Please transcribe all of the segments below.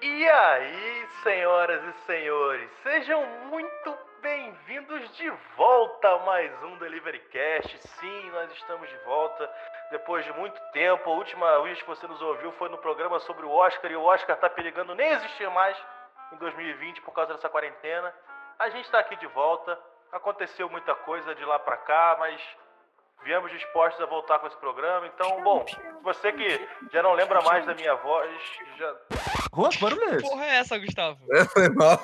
E aí, senhoras e senhores, sejam muito bem-vindos de volta a mais um Delivery Cast. Sim, nós estamos de volta depois de muito tempo. A última vez que você nos ouviu foi no programa sobre o Oscar e o Oscar tá perigando nem existir mais em 2020 por causa dessa quarentena. A gente está aqui de volta. Aconteceu muita coisa de lá pra cá, mas viemos dispostos a voltar com esse programa. Então, bom, você que já não lembra mais da minha voz, já Rua, que barulho é esse? Porra é essa, Gustavo? É, foi mal.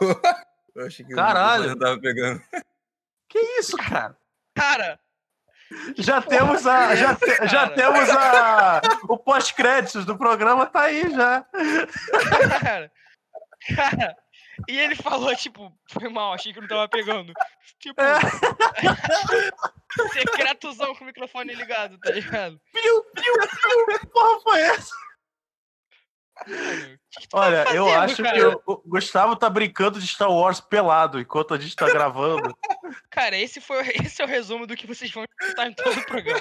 Eu achei que Caralho. eu tava pegando. Que isso, cara? Cara, Já temos a. Já, te- Cara. já temos a. O pós-créditos do programa tá aí já. cara, cara. E ele falou, tipo, foi mal, achei que não tava pegando. Tipo, É. secretozão com o microfone ligado, tá ligado? Piu, piu, piu. Que porra foi essa? Mano, o que que tu Olha, tá eu fazendo, acho cara? que o o Gustavo tá brincando de Star Wars pelado enquanto a gente tá gravando. Cara, esse, foi, esse é o resumo do que vocês vão escutar em todo o programa.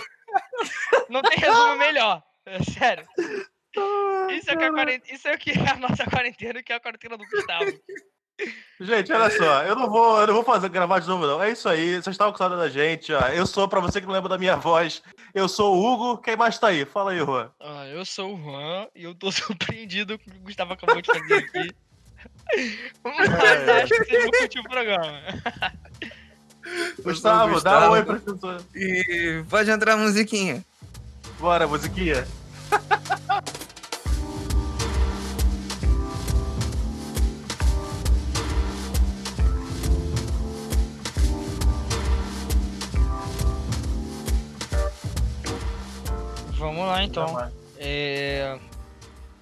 Não tem resumo melhor. É sério. Isso é, o que a isso é o que é a nossa quarentena, que é a quarentena do Gustavo. Gente, olha só, eu não vou, eu não vou fazer gravar de novo, não. É isso aí, vocês estavam com saudade da gente. Ó. Eu sou, pra você que não lembra da minha voz, eu sou o Hugo. Quem mais tá aí? Fala aí, Juan. Ah, eu sou o Juan e eu tô surpreendido com o que o Gustavo acabou de fazer aqui. Mas acho que vocês vão curtir o programa. Gustavo, dá um oi pra pessoa. E pode entrar a musiquinha. Bora, musiquinha. Vamos lá então. É...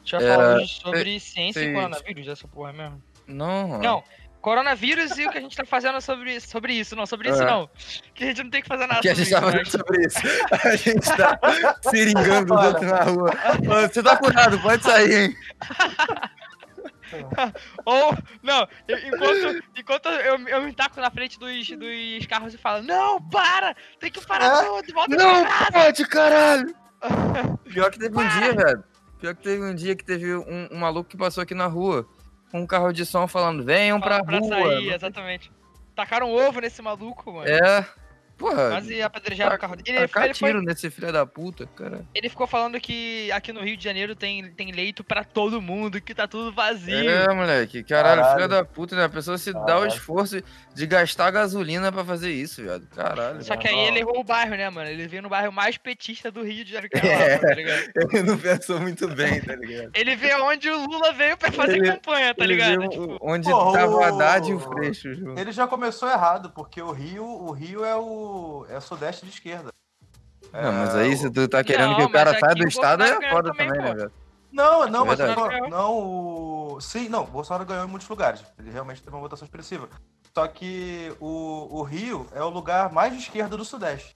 Já É, falamos sobre ciência e coronavírus, essa porra mesmo. Não. Não, coronavírus e o que a gente tá fazendo sobre, sobre isso. Não, sobre isso É. não. Que a gente não tem que fazer nada que a sobre gente tá isso. falando mas- sobre isso. A gente tá seringando os outros na rua. Você tá curado, pode sair, hein? Ou, não, eu- enquanto, enquanto eu, eu me taco na frente dos, dos carros e falo, não, para! Tem que parar É? tudo, volta Não pra casa! pode, caralho! Pior que teve um dia, velho. Pior que teve um dia que teve um, um maluco que passou aqui na rua com um carro de som falando, venham pra, Pra, pra rua. sair, exatamente. Tacaram ovo nesse maluco, mano. É. Porra, Quase apedrejaram o carro dele. Ele, tacar ele, foi- tiro nesse filho da puta, cara. ele ficou falando que aqui no Rio de Janeiro tem, tem leito pra todo mundo, que tá tudo vazio. É, moleque. Caralho, Caralho. filha da puta, né? A pessoa se dá o Caralho. esforço de gastar gasolina pra fazer isso, viado. Caralho. Só que aí ele errou o bairro, né, mano? Ele veio no bairro mais petista do Rio de Janeiro, que é É. Lapa, tá ligado? Ele não pensou muito bem, tá ligado? Ele veio onde o Lula veio pra fazer Ele- campanha, tá Ele ligado? viu Tipo, onde Porra, tava o Haddad e o Freixo, João. Ele já começou errado, porque o Rio, o Rio é o é o sudeste de esquerda. Não, mas É, aí o- se tu tá querendo Não, que o cara mas saia do estado, é foda também, também, né, velho? Não, não, mas Verdade. não, não, o. Sim, não, o Bolsonaro ganhou em muitos lugares. Ele realmente teve uma votação expressiva. Só que o, o Rio é o lugar mais de esquerda do Sudeste.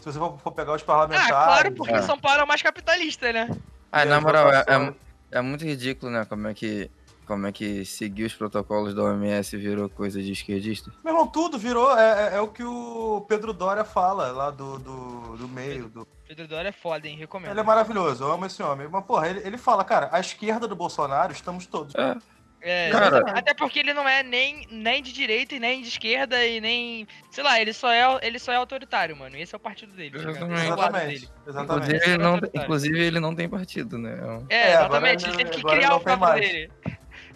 Se você for, pegar os ah, parlamentares. claro, porque É. São Paulo é o mais capitalista, né? Ah, na moral, é, é, é muito ridículo, né? Como é que. Como é que seguir os protocolos da OMS virou coisa de esquerdista? Meu irmão, tudo virou. É, é- é o que o Pedro Dória fala lá do, do, do meio. Do... Pedro Dória é foda, hein? Recomendo. Ele é maravilhoso, eu amo esse homem. Mas, porra, ele, ele fala, cara, a esquerda do Bolsonaro estamos todos. É. É, Cara- exatamente. até porque ele não é nem, nem de direita e nem de esquerda e nem. Sei lá, ele só é, ele só é autoritário, mano. Esse é o partido dele. tá é lado Exatamente. dele. Exatamente. Inclusive ele, não, inclusive, ele não tem partido, né? É É, É, agora exatamente. ele- teve que criar o próprio dele.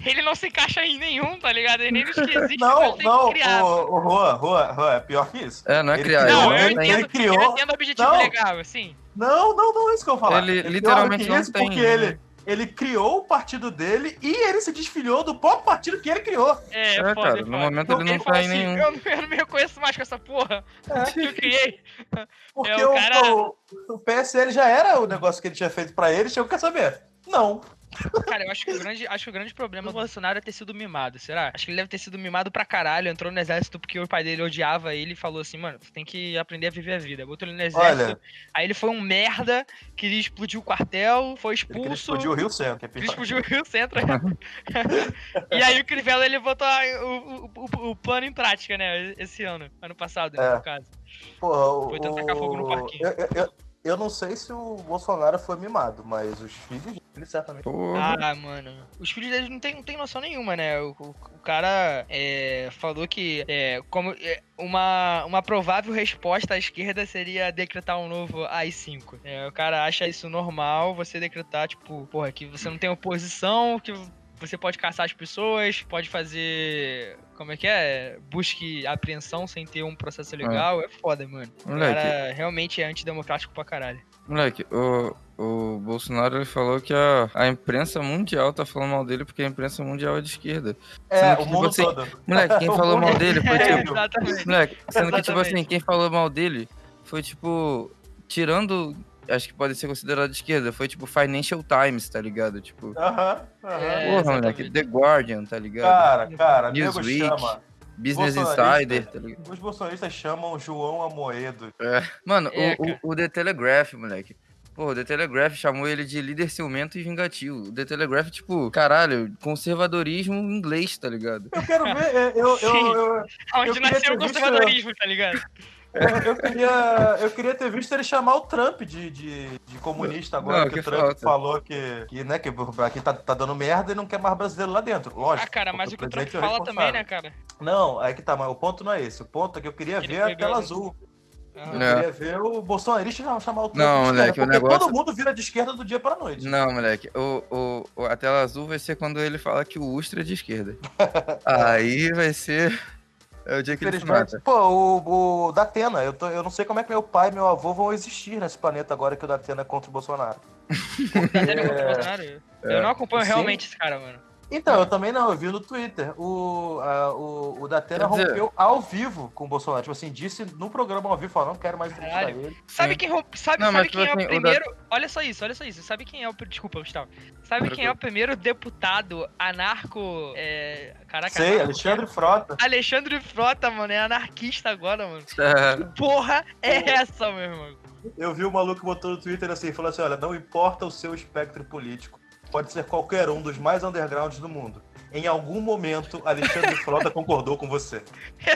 Ele não se encaixa em nenhum, tá ligado? Ele nem existe, Não, ele não, o, o Juan, Juan, Juan, é pior que isso. É, não é Ele criar. criou- Não, ele eu não entendo, ele criou- eu entendo o objetivo Não. legal, assim. Não, não, não é isso que eu vou falar. Ele É literalmente não isso tem, Porque né? ele, ele criou o partido dele e ele se desfiliou do próprio partido que ele criou. É, É, foda, cara, é no momento ele não fala tá em nenhum. Eu, não- eu não me reconheço mais com essa porra que eu criei. Porque É, o o, cara- o, o PSL já era o negócio que ele tinha feito pra ele, chegou, quer saber? Não. Cara, eu acho que o grande, acho que o grande problema do Bolsonaro é ter sido mimado, será? Acho que ele deve ter sido mimado pra caralho, entrou no exército porque o pai dele odiava ele e falou assim, mano, você tem que aprender a viver a vida. Botou ele no exército, Olha. aí ele foi um merda, queria explodir o quartel, foi Ele expulso. explodir o Rio Centro. É pior. explodir o Rio Centro. e aí o Crivella, ele botou o, o, o- o plano em prática, né? Esse ano, ano passado, É. no caso. Porra, o, Foi tentar tacar fogo no parquinho. Eu, eu, eu, eu não sei se o Bolsonaro foi mimado, mas os filhos dele certamente. Porra. Ah, mano. Os filhos deles não tem, não tem noção nenhuma, né? O, o- o cara é, falou que é, como é, uma, uma provável resposta à esquerda seria decretar um novo AI-5. É, o cara acha isso normal, você decretar, tipo, porra, que você não tem oposição, que você pode caçar as pessoas, pode fazer. Como é que é? Busque apreensão sem ter um processo legal. É, foda, mano. O Moleque. cara realmente é antidemocrático pra caralho. Moleque, o, o Bolsonaro ele falou que a, a imprensa mundial tá falando mal dele porque a imprensa mundial é de esquerda. É, Sendo o que mundo você- todo. Moleque, quem O falou mal dele foi É, tipo. exatamente. Moleque, sendo que, tipo assim, Exatamente. quem falou mal dele foi tipo. Tirando. Acho que pode ser considerado de esquerda. Foi tipo Financial Times, tá ligado? Tipo. Aham, aham. É, Porra, moleque. The Guardian, tá ligado? Cara, cara, Newsweek. chama. Business. Insider, tá ligado? Os bolsonaristas chamam João Amoedo. Mano, É, o, o, o The Telegraph, moleque. Pô, o The Telegraph chamou ele de líder ciumento e vingativo. O The Telegraph, tipo, caralho, conservadorismo inglês, tá ligado? Eu quero ver, é, eu, eu, Sim. eu, eu, Onde nasceu o visto- conservadorismo, tá ligado? Eu queria, eu queria ter visto ele chamar o Trump de, de, de comunista agora, Não, que, que o Trump falta. falou que, que, né, que aqui tá, tá dando merda e não quer mais brasileiro lá dentro. Lógico. Ah, cara, mas o porque que o Trump é fala também, né, cara? Não, aí que tá, mas o ponto não é esse. O ponto é que eu queria Ele ver a tela azul. Eu Ah, É. queria ver o bolsonarista chamar- chamar o Trump Não, de esquerda, moleque, o porque negócio- todo mundo vira de esquerda do dia pra noite. Não, moleque, o, o, o- a tela azul vai ser quando ele fala que o Ustra é de esquerda. Aí vai ser. É o dia que ele mata. pô, o, o Datena, eu, tô, eu não sei como é que meu pai e meu avô vão existir nesse planeta agora que o Datena é contra o Bolsonaro. tá tendo contra o Bolsonaro? Eu não acompanho É. Sim. realmente esse cara, mano. Então, eu também não, eu vi no Twitter. O, a- o, o Datena dizer- rompeu ao vivo com o Bolsonaro. Tipo assim, disse no programa ao vivo, falou, não quero mais entrevistar Caralho. ele. Sabe Sim. quem, romp- sabe, Não, sabe mas, quem é tipo o assim, o primeiro. Olha só isso, olha só isso. Sabe quem é o. Desculpa, Gustavo. Sabe quem é o primeiro deputado anarco. É... Caraca, Sei, anarco- Alexandre Frota. Alexandre Frota, mano, é anarquista agora, mano. É, Porra, é essa, meu irmão? Eu vi o maluco botou no Twitter assim, falou assim, olha, não importa o seu espectro político, pode ser qualquer um dos mais undergrounds do mundo. Em algum momento, Alexandre Frota concordou com você.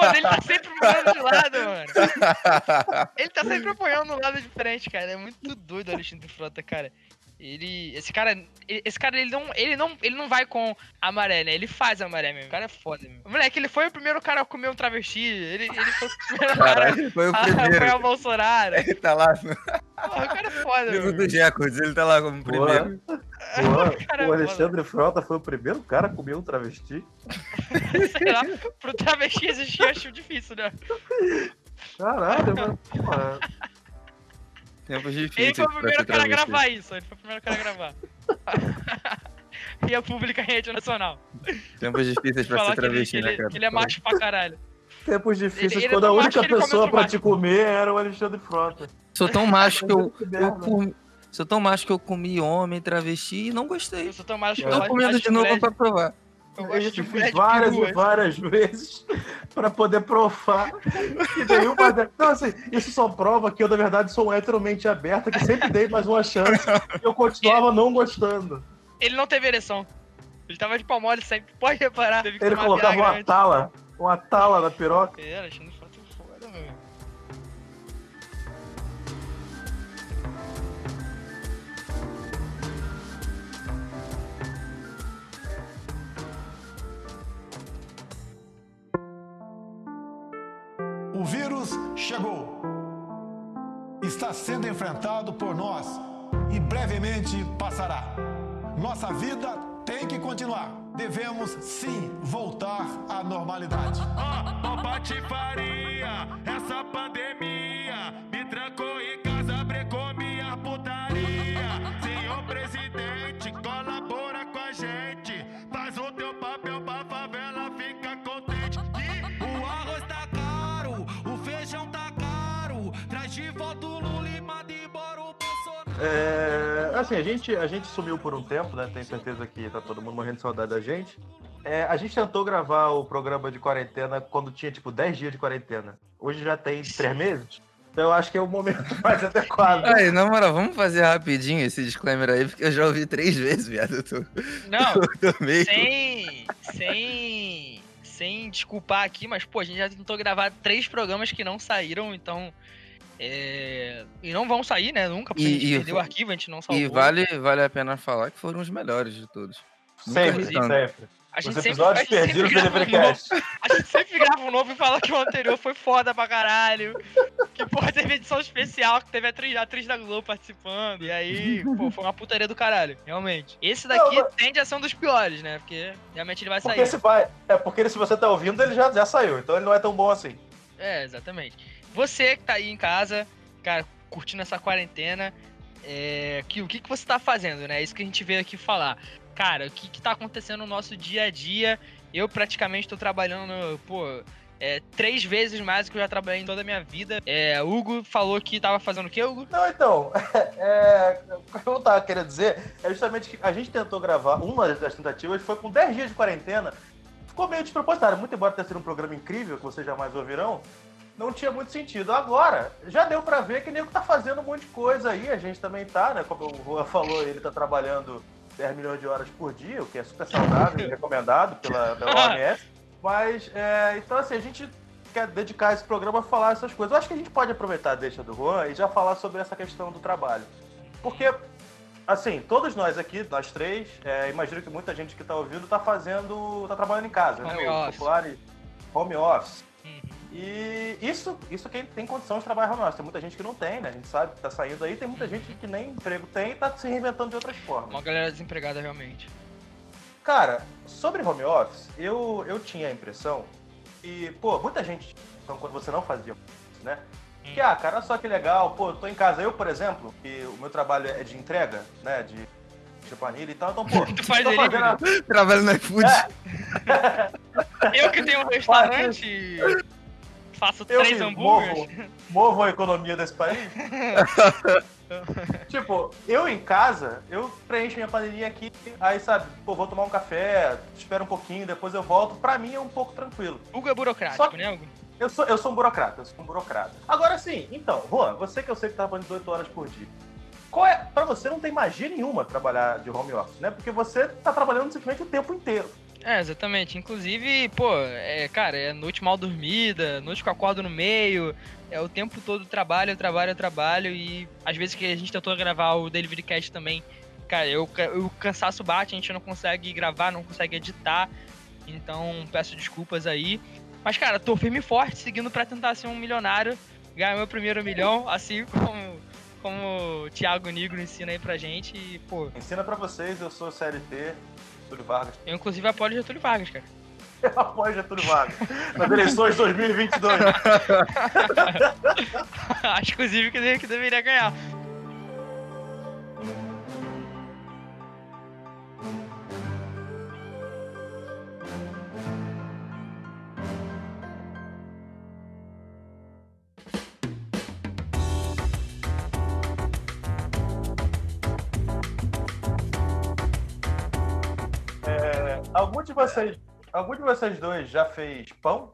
Mano, ele tá sempre apoiando de lado, mano. Ele tá sempre apoiando no lado de frente, cara. É muito doido o Alexandre Frota, cara. Ele. Esse cara. ele- Esse cara, ele não, ele não, ele não vai com a maré, né? Ele faz a maré mesmo. O cara é foda, meu. Moleque, ele foi o primeiro cara a comer um travesti. Ele, ele foi o primeiro cara Caralho, foi o a apoiar o primeiro. Bolsonaro. Ele tá lá no Porra, o cara é foda, livro do Records, ele tá lá como primeiro. cara é o. Alexandre Frota foi o primeiro cara a comer um travesti. Sei lá, pro travesti existir, eu acho difícil, né? Caralho, mano. Porra. Tempos Ele foi o primeiro cara a gravar isso. Ele foi o primeiro cara a gravar. e a pública em rede nacional. Tempos difíceis pra ser ele, travesti, né, ele- cara? ele é macho pra caralho. Tempos difíceis Ele- ele é quando a tão macho única come pessoa pra macho. te comer era o Alexandre Frota. Sou tão macho que eu, eu comi. Sou tão macho que eu comi homem, travesti e não gostei. Eu sou tão macho que eu Tô comendo de novo pra provar. Eu Eu gosto de fiz várias e várias vezes pra poder provar que nenhuma delas. Então, assim, isso só prova que eu, na verdade, sou um heteromente aberto, que sempre dei mais uma chance e eu continuava não gostando. Ele não teve ereção. Ele tava de pau mole sempre. Pode reparar. Ele colocava uma tala, uma tala na piroca. É, Alexandre Vírus chegou. Está sendo enfrentado por nós e brevemente passará. Nossa vida tem que continuar. Devemos sim voltar à normalidade. Ó, patifaria, essa pandemia me trancou em É, assim, a gente, a gente sumiu por um tempo, né? Tenho certeza que tá todo mundo morrendo de saudade da gente. É, a gente tentou gravar o programa de quarentena quando tinha, tipo, 10 dias de quarentena. Hoje já tem 3 meses. Então eu acho que é o momento mais adequado. Aí, na moral, vamos fazer rapidinho esse disclaimer aí, porque eu já ouvi três vezes, viado. Eu tô, Não, eu tô meio. sem. Sem. Sem desculpar aqui, mas, pô, a gente já tentou gravar três programas que não saíram, então. É... E não vão sair, né? Nunca, porque E- a gente e perdeu o arquivo, a gente não salvou. E vale, vale a pena falar que foram os melhores de todos. Sempre, sempre. A gente Os sempre, episódios sempre perdidos do grava um novo. Deliverycast. A gente sempre grava um novo e fala que o anterior foi foda pra caralho. Que, porra, teve edição especial, que teve a atriz, a atriz da Globo participando. E aí, pô, foi uma putaria do caralho, realmente. Esse daqui Não, tende a ser um dos piores, né? Porque realmente ele vai Porque sair. esse vai. É porque se você tá ouvindo, ele já, já saiu. Então ele não é tão bom assim. É, exatamente. Você que tá aí em casa, cara, curtindo essa quarentena, é, que, o que, que você tá fazendo, né? É isso que a gente veio aqui falar. Cara, o que, que tá acontecendo no nosso dia a dia? Eu praticamente tô trabalhando, pô, é, três vezes mais do que eu já trabalhei em toda a minha vida. É, Hugo falou que tava fazendo o quê, Hugo? Não, então, é, o que eu tava querendo dizer é justamente que a gente tentou gravar, uma das tentativas foi com 10 dias de quarentena. Ficou meio despropositado, muito embora tenha sido um programa incrível, que vocês jamais ouvirão, não tinha muito sentido. Agora, já deu pra ver que o nego tá fazendo um monte de coisa aí, a gente também tá, né? Como o Juan falou, ele tá trabalhando 10 milhões de horas por dia, o que é super saudável e recomendado pela, pela OMS. Mas, é, então assim, a gente quer dedicar esse programa a falar essas coisas. Eu acho que a gente pode aproveitar a deixa do Juan e já falar sobre essa questão do trabalho. Porque, assim, todos nós aqui, nós três, é, imagino que muita gente que tá ouvindo tá fazendo, tá trabalhando em casa, Home né? O office. popular e- home office. Uhum. E isso, isso quem tem condição de trabalhar home office. Tem muita gente que não tem, né? A gente sabe que tá saindo aí, tem muita gente que nem emprego tem e tá se reinventando de outras formas. Uma galera desempregada realmente. Cara, sobre home office, eu, eu tinha a impressão que, pô, muita gente, então, quando você não fazia home office, né? Que, ah, cara, olha só que legal, pô, eu tô em casa. Eu, por exemplo, que o meu trabalho é de entrega, né? De, de panilha e tal, então, pô, Tu faz delivery? fazendo Trabalho no iFood. É. Eu que tenho um restaurante, faço Eu três hambúrgueres. movo, movo a economia desse país. tipo, eu em casa, eu preencho minha panelinha aqui, aí sabe, pô, vou tomar um café, espero um pouquinho, depois eu volto. Pra mim é um pouco tranquilo. Hugo é burocrático, que- né, Hugo? Eu sou, eu sou um burocrata, eu sou um burocrata. Agora sim, então, Juan, você que eu sei que tá trabalhando 18 horas por dia. Qual é, pra você não tem magia nenhuma trabalhar de home office, né? Porque você tá trabalhando simplesmente o tempo inteiro. É, exatamente. Inclusive, pô, é, cara, é noite mal dormida, noite que eu acordo no meio, é o tempo todo trabalho, trabalho, trabalho, e às vezes que a gente tentou gravar o Delivery Cast também, cara, eu, o cansaço bate, a gente não consegue gravar, não consegue editar, então peço desculpas aí. Mas, cara, tô firme e forte, seguindo pra tentar ser um milionário, ganhar meu primeiro milhão, assim como, como o Thiago Negro ensina aí pra gente, e, pô, Ensina pra vocês, eu sou CLT, Getúlio Vargas. eu inclusive apoio Getúlio Vargas, cara. Eu apoio Getúlio Vargas nas eleições de 2022. Acho inclusive que deveria ganhar. De vocês, algum de vocês dois já fez pão?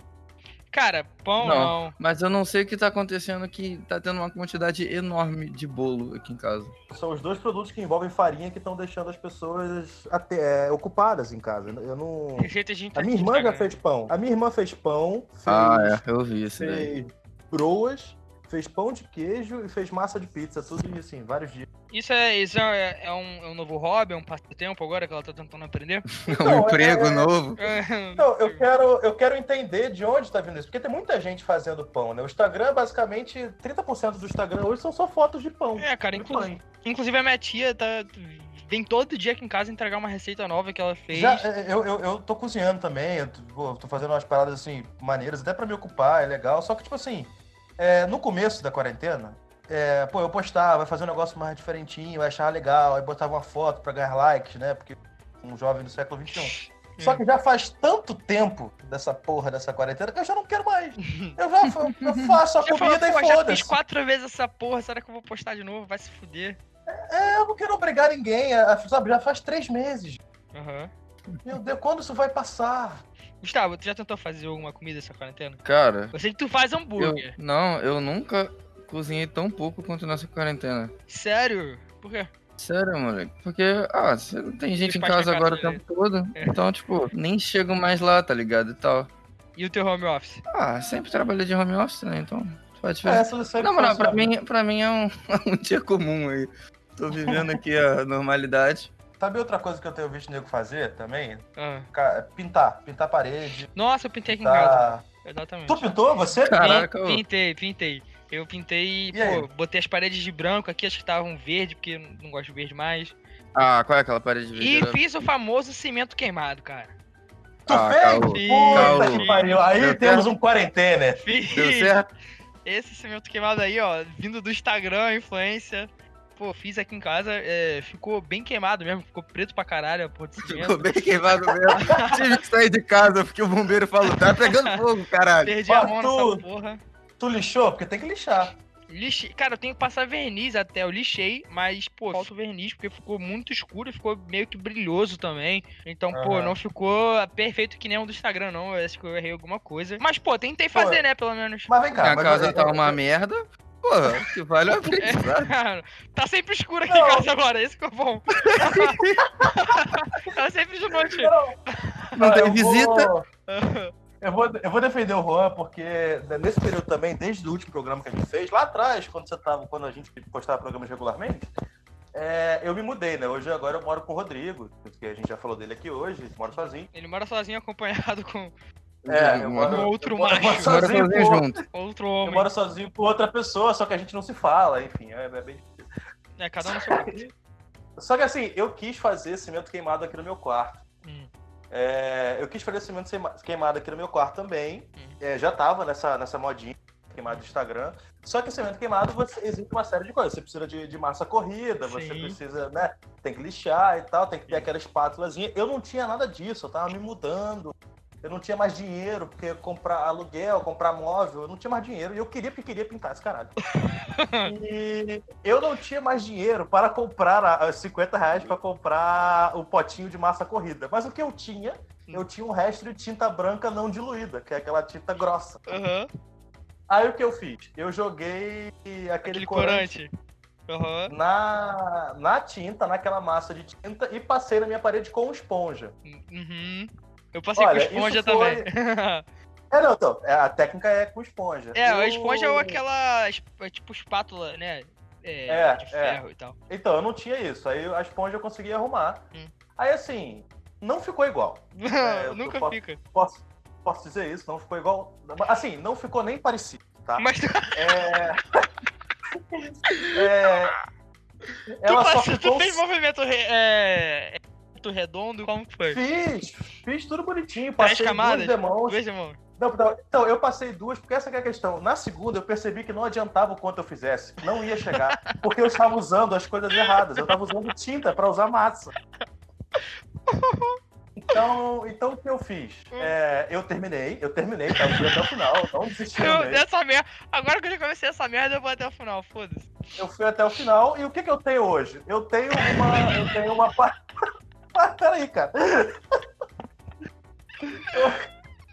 Cara, pão Não. não. Mas eu não sei o que tá acontecendo que tá tendo uma quantidade enorme de bolo aqui em casa. São os dois produtos que envolvem farinha que estão deixando as pessoas até, é, ocupadas em casa. Eu não. Jeito a gente A minha irmã já fez pão. A minha irmã fez pão, fez, Ah, é, eu vi isso daí. fez broas, fez pão de queijo e fez massa de pizza, tudo em assim, vários dias. Isso é, isso é, é um, é um novo hobby, é um passatempo agora que ela tá tentando aprender? um emprego é- novo. Então, eu quero, eu quero entender de onde está vindo isso, porque tem muita gente fazendo pão, né? O Instagram, basicamente, 30% do Instagram hoje são só fotos de pão. É, cara, inclu- pães. inclusive a minha tia tá. Vem todo dia aqui em casa entregar uma receita nova que ela fez. Já, é, eu, eu, eu tô cozinhando também, eu tô, tô fazendo umas paradas assim, maneiras, até pra me ocupar, é legal. Só que, tipo assim, é, no começo da quarentena, é, pô, eu postava, vai fazer um negócio mais diferentinho, eu achava legal, aí botava uma foto pra ganhar likes, né? Porque um jovem do século XXI. Só que já faz tanto tempo dessa porra dessa quarentena que eu já não quero mais. Eu já eu faço a Já falou, comida pô, e já fiz foda-se. quatro vezes essa porra, será que eu vou postar de novo? Vai se fuder. é, eu não quero obrigar ninguém, a, sabe? Já faz três meses. Aham. Meu Deus, quando isso vai passar? Gustavo, tu já tentou fazer alguma comida essa quarentena? Cara, Eu sei que tu faz eu, hambúrguer. não, eu nunca cozinhei tão pouco quanto nessa quarentena. Sério? Por quê? Sério, moleque. Porque, ah, você não tem gente em casa agora o tempo todo. É. Então, tipo, nem chego mais lá, tá ligado? E tal. E o teu home office? Ah, sempre trabalhei de home office, né? Então, pode ver. É, Não, moral, pra mim, pra mim é um, um dia comum aí. Tô vivendo aqui a normalidade. Sabe outra coisa que eu tenho visto nego fazer também? Ah. Pintar, pintar parede. Nossa, eu pintei aqui em casa. Pintar... Exatamente. Tu pintou? Você? Caraca. Pintei, pintei. Eu pintei, E aí? pô, botei as paredes de branco aqui, acho que estavam verde, porque eu não gosto de verde mais. Ah, qual é aquela parede de E fiz o famoso cimento queimado, cara. Tu Ah, fez? caô. Puta Caô. que pariu. Aí Deu temos certo? um quarentena. Fiz Deu certo? esse cimento queimado aí, ó, vindo do Instagram, influência. Pô, fiz aqui em casa, é, ficou bem queimado mesmo, ficou preto pra caralho a porra de Ficou cimento. bem queimado mesmo. Tive que sair de casa porque o bombeiro falou: tá pegando fogo, caralho. Perdi a mão Arthur. nessa porra. Tu lixou? Porque tem que lixar. Lixei. Cara, eu tenho que passar verniz até. Eu lixei, mas, pô, falta o verniz porque ficou muito escuro e ficou meio que brilhoso também. Então, pô, Aham. não ficou perfeito que nem um do Instagram, não. Eu acho que eu errei alguma coisa. Mas, pô, tentei Pô, fazer, né, pelo menos. Mas vem cá. Mas casa tá uma merda. Porra, que vale a pena, sabe? tá sempre escuro aqui Não. em casa agora, esse que é bom. tá sempre de noite. Não tem eu visita. Vou... Eu vou, eu vou defender o Juan, porque nesse período também, desde o último programa que a gente fez, lá atrás, quando você tava, quando a gente postava programas regularmente, é, eu me mudei, né? Hoje agora eu moro com o Rodrigo, que a gente já falou dele aqui hoje, moro sozinho. Ele mora sozinho acompanhado com É, eu Mora- moro, outro eu moro, eu moro macho. Bora sozinho, com, junto. outro eu homem. moro sozinho com outra pessoa, só que a gente não se fala, enfim, é, é bem É, cada um no seu quarto. Só que assim, eu quis fazer cimento queimado aqui no meu quarto. Hum. É, eu quis fazer cimento queimado aqui no meu quarto também. Hum. É, já tava nessa, nessa modinha queimado do Instagram. Só que cimento queimado você, existe uma série de coisas. Você precisa de, de massa corrida, você Sim. precisa, né? Tem que lixar e tal, tem que ter aquela espátulazinha. Eu não tinha nada disso, eu tava me mudando. Eu não tinha mais dinheiro, porque comprar aluguel, comprar móvel, eu não tinha mais dinheiro. E eu queria porque queria pintar esse caralho. E eu não tinha mais dinheiro para comprar a- a 50 reais para comprar o potinho de massa corrida. Mas o que eu tinha, eu tinha um resto de tinta branca não diluída, que é aquela tinta grossa. Aham. Aí o que eu fiz? Eu joguei aquele, Aquele corante, corante. Aham. na, na tinta, naquela massa de tinta, e passei na minha parede com esponja. Uhum. Eu passei Olha, com esponja foi- também. É, não, então, é, a técnica é com esponja. é, a Eu- esponja é aquela. é tipo espátula, né? É, É, de é. ferro e tal. Então, eu não tinha isso. Aí a esponja eu consegui arrumar. Hum. Aí assim, não ficou igual. É, Nunca fo- fica. Posso, posso dizer isso, não ficou igual. Assim, não ficou nem parecido, tá? Mas tu, É. é... Ela tu, só faz- tu ficou. fez movimento re, é, redondo, como que foi? Fiz, fiz tudo bonitinho. Três Passei camadas? duas demãos. Irmão. Não, não, então, eu passei duas, porque essa que é a questão. Na segunda, eu percebi que não adiantava o quanto eu fizesse. Não ia chegar. Porque eu estava usando as coisas erradas. Eu estava usando tinta para usar massa. Então, então o que eu fiz? É, eu terminei, eu terminei, tá? Eu fui até o final, não desisti. Eu, dessa merda. Agora que eu já comecei essa merda, eu vou até o final, foda-se. Eu fui até o final. E o que, que eu tenho hoje? Eu tenho uma. Eu tenho uma. pa- Ah, Peraí, cara.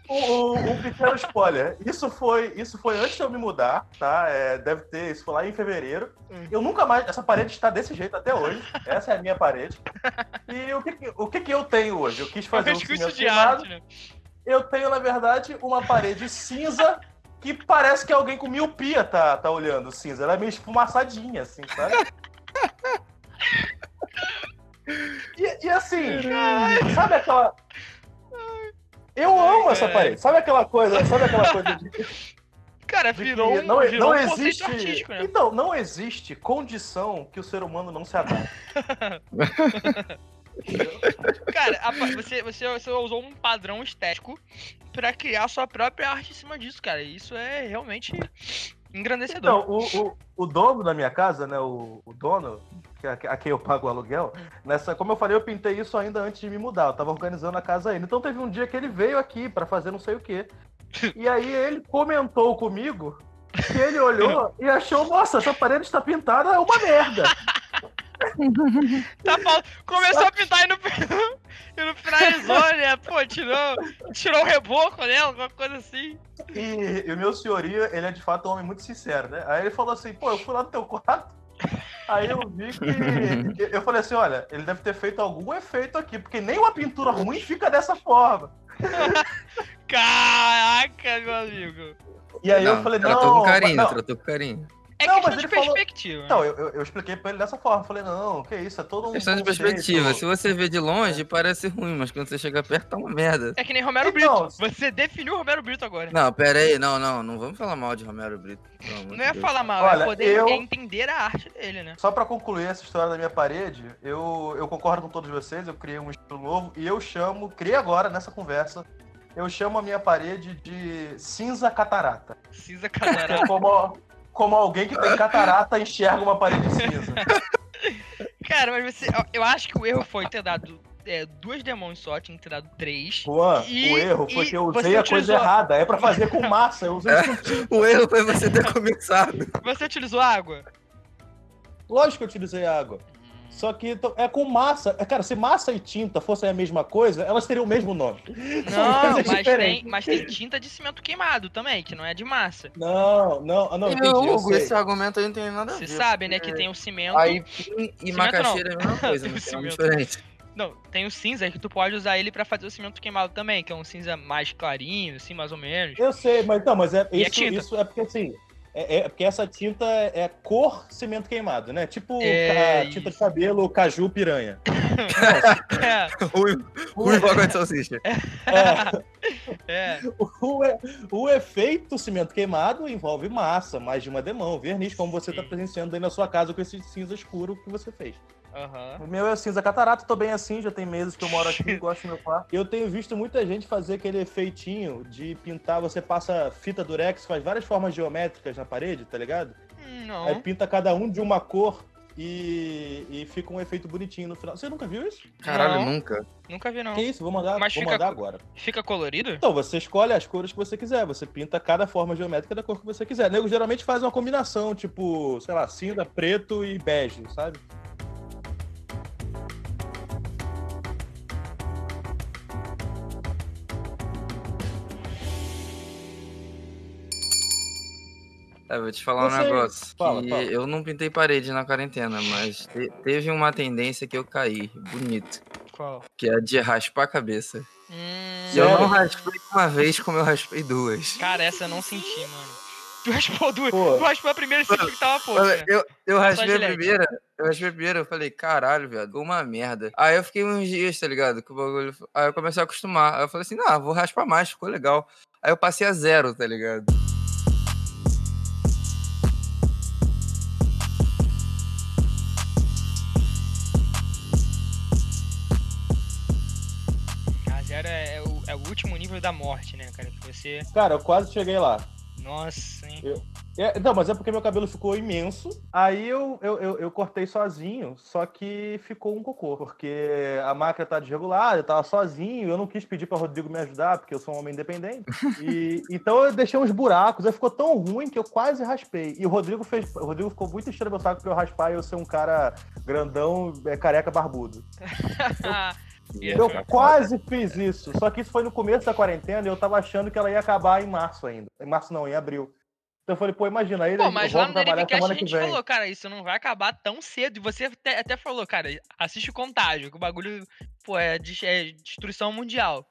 Um, um- um pequeno spoiler. Isso foi, isso foi antes de eu me mudar, tá? É, deve ter, isso foi lá em fevereiro. Hum. Eu nunca mais. Essa parede está desse jeito até hoje. Essa é a minha parede. E o que, o que, que eu tenho hoje? Eu quis É um fazer um resquício cimento de arte, né? Eu tenho, na verdade, uma parede cinza que parece que alguém com miopia tá, tá olhando cinza. Ela é meio esfumaçadinha, assim, sabe? E, e assim, sabe aquela. Eu amo essa parede. Sabe aquela coisa, sabe aquela coisa de, de Cara, virou um, não, virou não um existe. artístico, né? Então, não existe condição que o ser humano não se adapte. Cara, você, você, você usou um padrão estético pra criar sua própria arte em cima disso, cara. Isso é realmente engrandecedor. Então, o, o, o dono da minha casa, né? O, o dono, a, a quem eu pago o aluguel, nessa, como eu falei, eu pintei isso ainda antes de me mudar. Eu tava organizando a casa ainda. Então teve um dia que ele veio aqui pra fazer não sei o quê. E aí ele comentou comigo que ele olhou e achou, nossa, essa parede está pintada, é uma merda. Tá fal- Começou a pintar e no, e no finalizou, né? Pô, tirou, tirou o reboco nela, alguma coisa assim. E, e o meu senhorio, ele é de fato um homem muito sincero, né? Aí ele falou assim, pô, eu fui lá no teu quarto, aí eu vi que... Eu falei assim, olha, ele deve ter feito algum efeito aqui, porque nem uma pintura ruim fica dessa forma. Caraca, meu amigo. E aí eu falei, tratou não... com carinho, não. tratou com carinho. É Não, questão mas de ele falou- perspectiva. Então, eu, eu, eu expliquei pra ele dessa forma. Falei, não, que isso, é todo um. Questão de perspectiva. Se você vê de longe, parece ruim, mas quando você chega perto, tá uma merda. É que nem Romero Então, Brito. Você definiu o Romero Brito agora. Não, pera aí, não, não, não vamos falar mal de Romero Brito. Não é Deus. falar mal, Olha, é poder eu- é entender a arte dele, né? Só pra concluir essa história da minha parede, eu, eu concordo com todos vocês, eu criei um estilo novo e eu chamo, criei agora nessa conversa, eu chamo a minha parede de cinza catarata. É catarata. como, como alguém que tem catarata enxerga uma parede cinza. Cara, mas você. Eu acho que o erro foi ter dado é, duas demões só, tinha que ter dado três. Juan, E- o erro foi que eu você usei a coisa utilizou- errada. É pra fazer com massa. Eu usei com O erro foi você ter começado. Você utilizou água? Lógico que eu utilizei água. Só que então, é com massa. É, Cara, se massa e tinta fossem a mesma coisa, elas teriam o mesmo nome. Não, mas diferentes. tem, mas tem tinta de cimento queimado também, que não é de massa. Não, não, não, Meu, entendi. eu Hugo, esse argumento aí não tem nada a Você ver. sabe, né, que tem o cimento. Aipim e macaxeira é a mesma coisa, mas é cimento. diferente. Não, tem o cinza que tu pode usar ele pra fazer o cimento queimado também, que é um cinza mais clarinho, assim, mais ou menos. Eu sei, mas não, mas é, é isso, tinta. isso é porque assim. É, é porque essa tinta é cor cimento queimado, né? Tipo É, a tinta de cabelo, caju, piranha. É, Rui, Rui água de salsicha. É, é. o, o efeito cimento queimado envolve massa, mais de uma demão, verniz, como você está presenciando aí na sua casa com esse cinza escuro que você fez. Aham. O meu é cinza catarata, tô bem assim, já tem meses que eu moro aqui, gosto do meu quarto. Eu tenho visto muita gente fazer aquele efeitinho de pintar, você passa fita durex, faz várias formas geométricas na parede, tá ligado? Hum, Aí Não. pinta cada um de uma cor e, e fica um efeito bonitinho no final. Você nunca viu isso? Caralho, Não. nunca. Nunca vi, não. Que isso? Vou mandar, Mas vou fica mandar agora. Fica colorido? Então, você escolhe as cores que você quiser. Você pinta cada forma geométrica da cor que você quiser. Nego geralmente faz uma combinação, tipo, sei lá, cinza, preto e bege, sabe? É, vou te falar um Você- negócio. Fala, que fala. eu não pintei parede na quarentena, mas te- teve uma tendência que eu caí, bonito. Qual? Que é a de raspar a cabeça. Hum, E eu não raspei uma vez como eu raspei duas. Cara, essa eu não senti, mano. Tu raspou duas. Pô. Tu raspou a primeira e sentiu que tava. Olha, né? Eu, eu raspei a primeira, eu raspei a primeira, eu falei, caralho, viado, uma merda. Aí eu fiquei uns dias, tá ligado? Que o bagulho. Aí eu comecei a acostumar. Aí eu falei assim, não, vou raspar mais, ficou legal. Aí eu passei a zero, tá ligado? Último nível da morte, né, cara? Que você. Cara, eu quase cheguei lá. Nossa, hein? É, não, mas é porque meu cabelo ficou imenso. Aí eu, eu, eu, eu cortei sozinho, só que ficou um cocô. Porque a máquina tá desregulada, eu tava sozinho, eu não quis pedir pra Rodrigo me ajudar, porque eu sou um homem independente. E, então eu deixei uns buracos, aí ficou tão ruim que eu quase raspei. E o Rodrigo fez. O Rodrigo ficou muito enchendo meu saco pra eu raspar e eu ser um cara grandão, é, careca barbudo. E Eu foi- quase fiz isso. Só que isso foi no começo da quarentena e eu tava achando que ela ia acabar em março ainda. Em março não, em abril. Então eu falei, pô, imagina, aí Pô, mas lá no trabalhar Derivcast a gente vem. falou, cara, isso não vai acabar tão cedo. E você até, até falou, cara, assiste o contágio, que o bagulho, pô, é, des- é destruição mundial.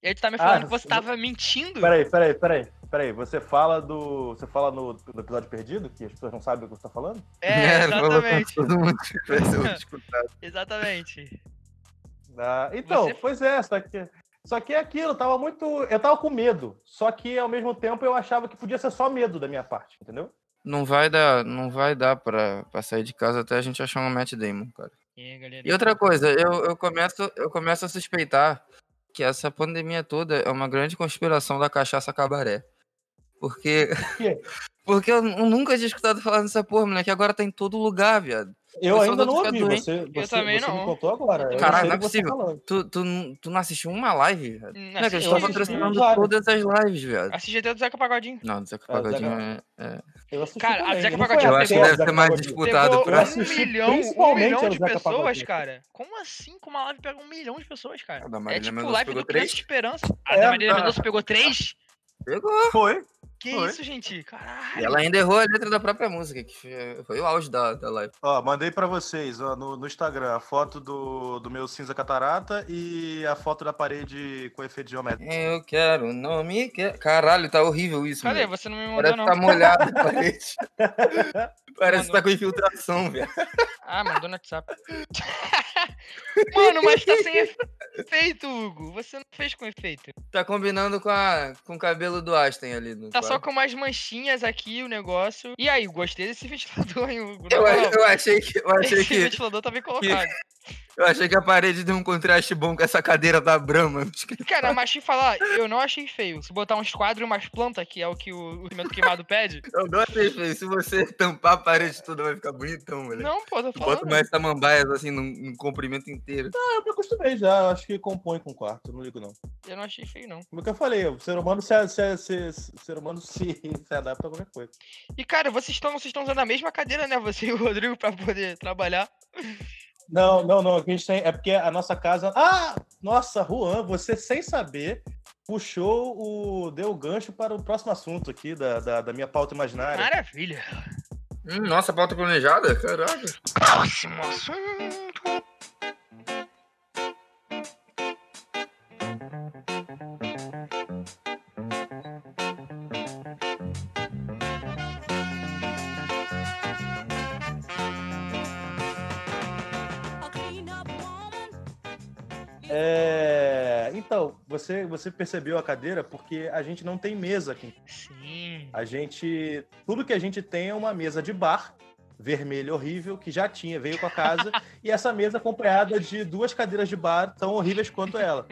E aí tu tá me Ah, falando que você tava mentindo? Peraí, peraí, peraí. Peraí, você fala do. Você fala no, no episódio perdido, que as pessoas não sabem o que você tá falando? É, exatamente. Todo mundo tivesse escutado. Exatamente. Ah, então, Você- pois é, só que. Só que é aquilo, eu tava muito. Eu tava com medo. Só que ao mesmo tempo eu achava que podia ser só medo da minha parte, entendeu? Não vai dar, não vai dar pra, pra sair de casa até a gente achar um Matt Damon, cara. E? E outra coisa, eu, eu, começo, eu começo a suspeitar que essa pandemia toda é uma grande conspiração da cachaça cabaré. Porque. quê? Porque eu nu- nunca tinha escutado falar dessa porra, moleque. Agora tá em todo lugar, viado. Eu ainda não ouvi, doente. você, você, também você me não. contou agora. eu Caralho, não é que tá possível. Tu, tu, não- tu não assistiu uma live, velho? Hum, Não é que eles todas as lives, velho. assisti até do Zeca Pagodinho. Não, do Zeca É, o Pagodinho Zeca- é... é- Eu assisti Cara, a também, Zeca não foi Pagodinho Eu acho que o deve Zeca ser mais disputado por Eu um milhão, um milhão ao de Zeca pessoas, cara. Como assim com uma live pega um milhão de pessoas, cara? A É tipo live pegou do Criança três? Esperança. A É, da Marília. Mendonça pegou três? Pegou. Foi. Que Foi. isso, gente? Caralho. E ela ainda errou a letra da própria música, que foi- o auge da, da live. Ó, mandei pra vocês ó, no, no Instagram a foto do, do meu cinza catarata e a foto da parede com efeito geométrico. Eu quero, não me quer. Caralho, tá horrível isso, Cadê? mano. Você não me mandou, Parece não. que tá molhado a parede. Parece que tá com infiltração, velho. Ah, mandou no WhatsApp. Mano, mas tá sem efeito, Hugo. Você não fez com efeito. Tá combinando com, a, com o cabelo do Aston ali. No Tá só com umas manchinhas aqui o negócio. E aí, gostei desse ventilador, hein, Hugo? Eu, eu achei que, eu achei Esse que, ventilador tá bem colocado. Eu achei que a parede deu um contraste bom com essa cadeira da Brahma. Cara, mas te falar, eu não achei feio. Se botar uns quadros e umas plantas, que é o que o, o cimento queimado pede. Eu não achei feio. Se você tampar a parede toda, vai ficar bonitão, velho. Não, pô, tô falando. Bota mais samambaias assim no, no comprimento inteiro. Ah, eu me acostumei já, eu acho que compõe com o quarto, não ligo não. Eu não achei feio, não. Como é que eu falei, o ser humano se, se, se, se- ser humano se, se adapta a qualquer coisa. E, cara, vocês estão vocês estão usando a mesma cadeira, né? Você e o Rodrigo pra poder trabalhar. Não, não, não. A gente tem é porque a nossa casa. Ah! Nossa, Juan, você sem saber puxou o. deu o gancho para o próximo assunto aqui da, da, da minha pauta imaginária. Maravilha. Hum, nossa, pauta planejada? Caralho. Próximo assunto. Você, você percebeu a cadeira porque a gente não tem mesa aqui. Sim. A gente. Tudo que a gente tem é uma mesa de bar, vermelha horrível, que já tinha, veio com a casa, e essa mesa acompanhada de duas cadeiras de bar tão horríveis quanto ela.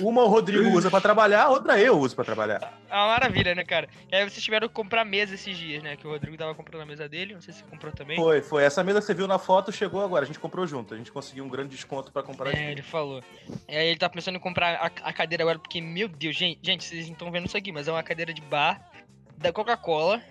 Uma o Rodrigo usa pra trabalhar, a outra eu uso pra trabalhar. É uma maravilha, né, cara? E aí vocês tiveram que comprar mesa esses dias, né? Que o Rodrigo tava comprando a mesa dele. Não sei se você comprou também. Foi, foi. Essa mesa que você viu na foto chegou agora. A gente comprou junto. A gente conseguiu um grande desconto pra comprar É, ele falou. E aí ele tá pensando em comprar a, a cadeira agora, porque, meu Deus, gente, gente, vocês não estão vendo isso aqui, mas é uma cadeira de bar da Coca-Cola,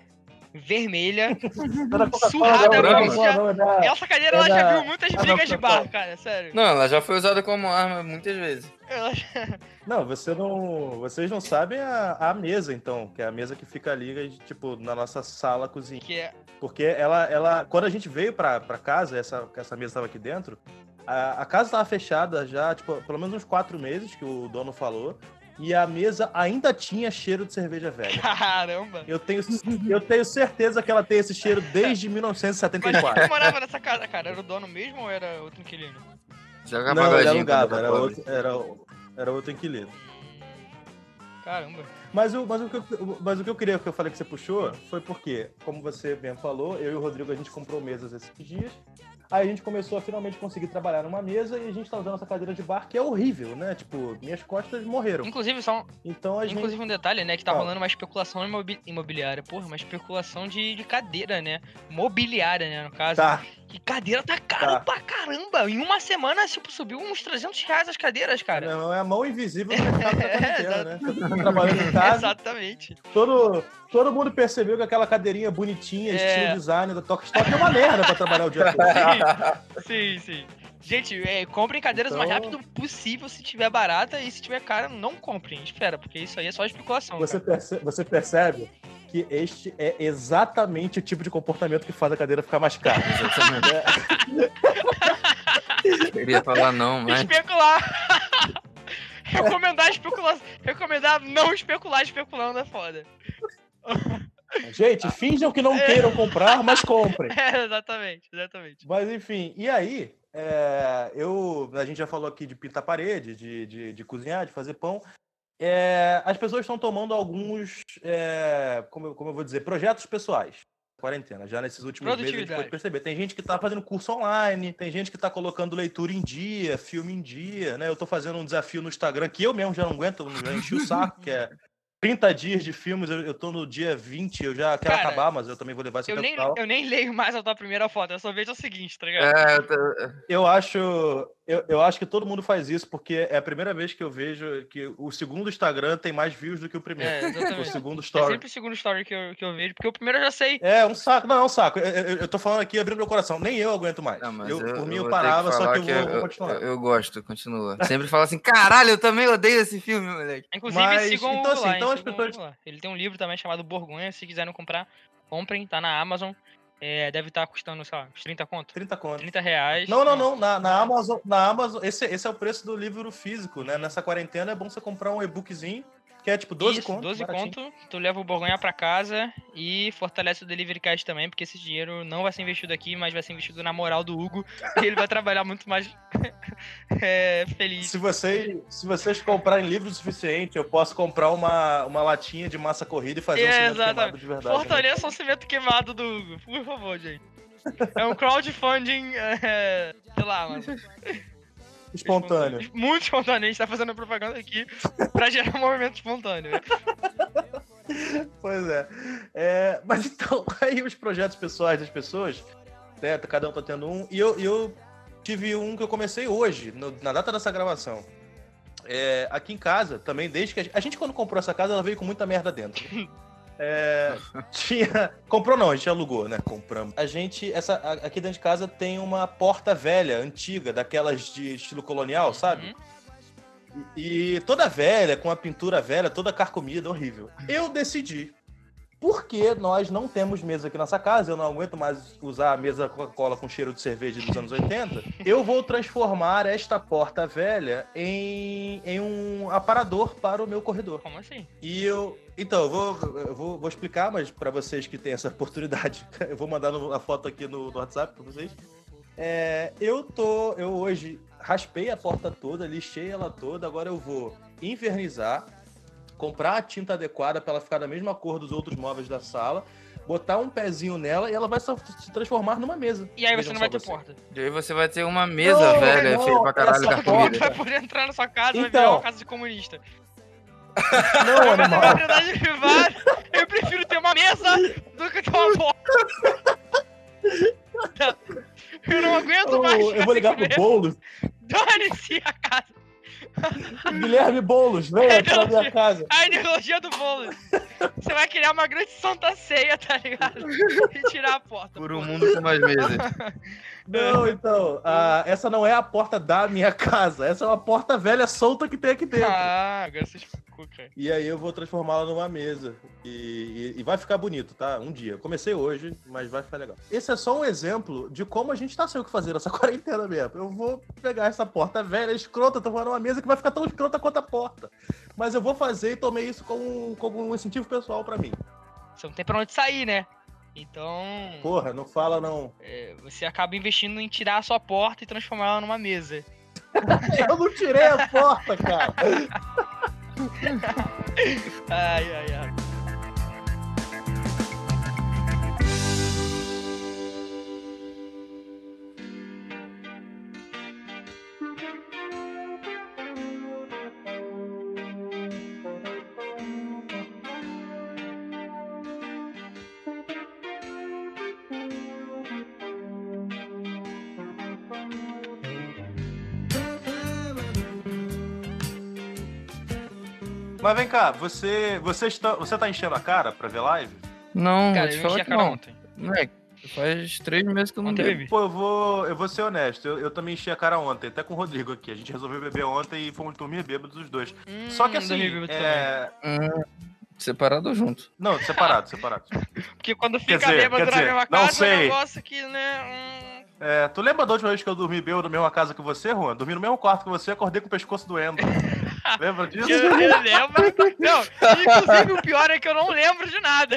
vermelha. Surrada, não, mas não, já- não, não, Essa cadeira ela já viu muitas brigas de bar, cara, sério. Não, ela já foi usada como arma muitas vezes. Não, você não, vocês não sabem a, a mesa, então, que é a mesa que fica ali, tipo, na nossa sala, cozinha. Que é. Porque ela, ela quando a gente veio pra, pra casa, essa, essa mesa estava aqui dentro, a, a casa estava fechada já, tipo, pelo menos uns quatro meses, que o dono falou, e a mesa ainda tinha cheiro de cerveja velha. Caramba! Eu tenho, eu tenho certeza que ela tem esse cheiro desde Mas 1974. quem morava nessa casa, cara? Era o dono mesmo ou era outro inquilino? Joga Não, ele alugava, era outro, era, era outro inquilino. Caramba. Mas o, mas, o que eu, mas o que eu queria que eu falei que você puxou foi porque, como você bem falou, eu e o Rodrigo a gente comprou mesas esses dias. Aí a gente começou a finalmente conseguir trabalhar numa mesa e a gente tá usando essa cadeira de bar que é horrível, né? Tipo, minhas costas morreram. Inclusive, só um, Então a gente. inclusive um detalhe, né? Que tá Fala. rolando uma especulação imobi- imobiliária. Porra, uma especulação de, de cadeira, né? Mobiliária, né? No caso. Tá, Que cadeira tá caro Tá. pra caramba. Em uma semana, tipo, subiu uns 300 reais as cadeiras, cara. não, é a mão invisível do mercado da É, quarentena, né? Todo mundo trabalhando em casa, Exatamente. todo, todo mundo percebeu que aquela cadeirinha bonitinha, É. estilo design da Tokstok é uma merda pra trabalhar o dia todo. Sim, sim. Gente, é, comprem cadeiras o mais Então- rápido possível se tiver barata e se tiver cara, não comprem. Espera, porque isso aí é só especulação. Você percebe, você percebe que este é exatamente o tipo de comportamento que faz a cadeira ficar mais cara. Exatamente. Queria falar não, mas. Especular! Recomendar especulação. Recomendar não especular especulando é foda. Gente, finjam que não queiram comprar, mas comprem. É, exatamente, exatamente. Mas enfim, e aí, é, eu, a gente já falou aqui de pintar parede, de, de, de cozinhar, de fazer pão. É, as pessoas estão tomando alguns, é, como, eu, como eu vou dizer, projetos pessoais. Quarentena, já nesses últimos meses a gente pode perceber. Tem gente que está fazendo curso online, tem gente que está colocando leitura em dia, filme em dia, né? Eu estou fazendo um desafio no Instagram que eu mesmo já não aguento, já enchi o saco, que é 30 dias de filmes, eu, eu tô no dia 20, eu já quero Cara, acabar, mas eu também vou levar isso Eu nem, eu nem leio mais a tua primeira foto, eu só vejo o seguinte, tá ligado? É, eu tô- Eu acho, eu, eu acho que todo mundo faz isso, porque é a primeira vez que eu vejo que o segundo Instagram tem mais views do que o primeiro. É, o exatamente. segundo É story. sempre o segundo story que eu, que eu vejo, porque o primeiro eu já sei. É um saco, não, é um saco. Eu, eu- eu tô falando aqui abrindo meu coração, nem eu aguento mais. Não, mas eu, eu, por mim eu parava, só falar que eu vou, vou continuar. Eu, eu gosto, continua. Sempre fala assim, caralho, eu também odeio esse filme, moleque. Inclusive, Mas, sigam então, o assim, lá, então as o pessoas-. Ele tem um livro também chamado Borgonha, se quiserem comprar, comprem, tá na Amazon. É, deve estar custando, sei lá, uns 30 conto. 30 conto. 30 reais. Não, não, não. Na, na Amazon, na Amazon esse, esse é o preço do livro físico, né? Nessa quarentena é bom você comprar um e-bookzinho, que é tipo 12 Isso, conto. 12 baratinho. conto, tu leva o Borgonha pra casa e fortalece o Delivery Cash também, porque esse dinheiro não vai ser investido aqui, mas vai ser investido na moral do Hugo. e ele vai trabalhar muito mais é, feliz. Se, você, se vocês comprarem livro o suficiente, eu posso comprar uma, uma latinha de massa corrida e fazer um cimento Exatamente. queimado de verdade. né? Fortaleça o cimento queimado do Hugo, por favor, gente. É um crowdfunding, é, sei lá, mano. Espontâneo. Muito espontâneo, a gente tá fazendo propaganda aqui pra gerar um movimento espontâneo. Pois é. É, Mas então, aí os projetos pessoais das pessoas, né? Cada um tá tendo um. E eu, eu tive um que eu comecei hoje, no- na data dessa gravação. É, aqui em casa, também, desde que a gente, a gente, quando comprou essa casa, ela veio com muita merda dentro. É, tinha. Comprou não, a gente alugou, né? Compramos. A gente, essa, aqui dentro de casa tem uma porta velha, antiga, daquelas de estilo colonial, sabe? Uhum. E toda velha, com a pintura velha, toda carcomida, horrível. Eu decidi. Porque nós não temos mesa aqui nessa casa, eu não aguento mais usar a mesa Coca-Cola com cheiro de cerveja dos anos 80. Eu vou transformar esta porta velha em, em um aparador para o meu corredor. Como assim? E eu. Então, eu vou, eu vou, vou explicar, mas para vocês que têm essa oportunidade, eu vou mandar no- a foto aqui no, no WhatsApp para vocês. É, eu tô. Eu hoje raspei a porta toda, lixei ela toda, agora eu vou invernizar, comprar a tinta adequada para ela ficar da mesma cor dos outros móveis da sala, botar um pezinho nela e ela vai só se transformar numa mesa. E aí você não vai ter você. porta. E aí você vai ter uma mesa Não, velha, não, feia pra caralho, essa Tu carcomida. vai poder entrar na sua casa e vai Então. virar uma casa de comunista. Não, animal. propriedade privada. Eu prefiro ter uma mesa do que ter uma porta. Eu não aguento mais. Eu, vou ligar pro Boulos. Dane-se a casa. Guilherme Boulos, venha pra minha casa. A ideologia do bolo. Você vai criar uma grande santa ceia, tá ligado? E tirar a porta. Por um mundo com mais mesas. Não, então, essa não é a porta da minha casa, essa é uma porta velha solta que tem aqui dentro. Ah, agora você explicou, cara. E aí eu vou transformá-la numa mesa. E, e- e vai ficar bonito, tá? Um dia. Comecei hoje, mas vai ficar legal. Esse é só um exemplo de como a gente tá sem o que fazer nessa quarentena mesmo. Eu vou pegar essa porta velha, escrota, transformar numa mesa que vai ficar tão escrota quanto a porta. Mas eu vou fazer e tomei isso como, como um incentivo pessoal pra mim. Você não tem pra onde sair, né? Então, Porra, não fala não. é, você acaba investindo em tirar a sua porta e transformar ela numa mesa. Eu não tirei a porta, cara. Ai, ai, ai. Mas vem cá, você, você, está, você tá enchendo a cara pra ver live? Não, Cara, vou te eu falar enchi a que cara não. ontem. Moleque, faz três meses que eu não Ontem bebi. Pô, eu vou, eu vou ser honesto. Eu, eu também enchi a cara ontem, até com o Rodrigo aqui. A gente resolveu beber ontem e fomos dormir bêbados os dois. Só que Hum, assim, é... Hum, separado ou junto? Não, separado, separado. Porque quando fica dizer, bêbado quer na dizer, mesma não casa, é um sei. negócio que, né... hum, É, tu lembra da última vez que eu dormi bêbado na mesma casa que você, Juan? Dormi no mesmo quarto que você, acordei com o pescoço doendo. Lembra disso? Eu, eu lembro. Não, inclusive o pior é que eu não lembro de nada.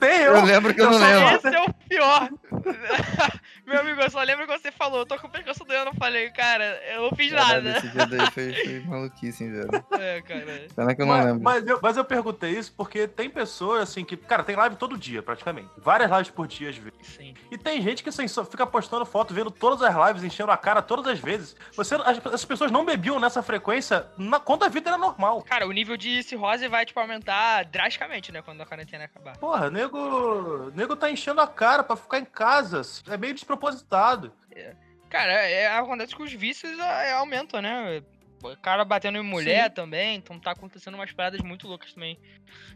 Tem Eu lembro que eu não só- lembro. Esse é o pior. Meu amigo, eu só lembro que você falou, eu tô com o pescoço doendo, eu falei, cara, eu não fiz Caralho, nada. Esse dia daí foi, foi maluquice, hein, velho. É, cara. Pena que eu não mas, lembro. mas eu, mas eu perguntei isso porque tem pessoas assim que, cara, tem live todo dia, praticamente. Várias lives por dia, às vezes. Sim. E tem gente que assim, só fica postando foto, vendo todas as lives, enchendo a cara todas as vezes. Você, as, as pessoas não bebiam nessa frequência na, quando a vida era normal. Cara, o nível de cirrose vai, tipo, aumentar drasticamente, né, quando a quarentena acabar. Porra, nego, nego tá enchendo a cara pra ficar em casa. É meio despropositado. Cara, é, acontece que os vícios é, aumentam, né? O cara batendo em mulher também, então tá acontecendo umas paradas muito loucas também.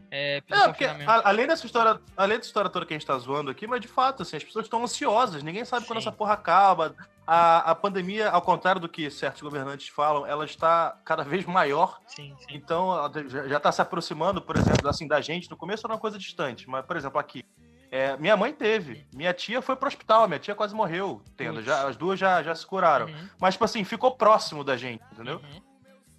É, É, porque a- além dessa história, além dessa história toda que a gente tá zoando aqui, mas de fato, assim, as pessoas estão ansiosas, ninguém sabe quando Sim. essa porra acaba. A, a pandemia, ao contrário do que certos governantes falam, ela está cada vez maior. Sim, sim. Então, já está se aproximando, por exemplo, assim, da gente. No começo era uma coisa distante, mas, por exemplo, aqui. É, minha mãe teve. Minha tia foi pro hospital, minha tia quase morreu, tendo. Já, as duas já, já se curaram. Uhum, Mas, tipo assim, ficou próximo da gente, entendeu? uhum.